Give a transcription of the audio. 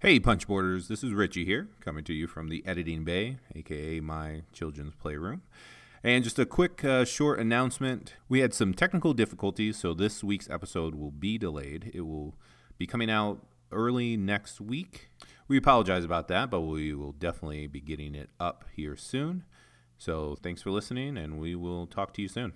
Hey, Punchboarders, this is Richie here, coming to you from the Editing Bay, aka my children's playroom. And just a quick, uh, short announcement. We had some technical difficulties, so this week's episode will be delayed. It will be coming out early next week. We apologize about that, but we will definitely be getting it up here soon. So thanks for listening, and we will talk to you soon.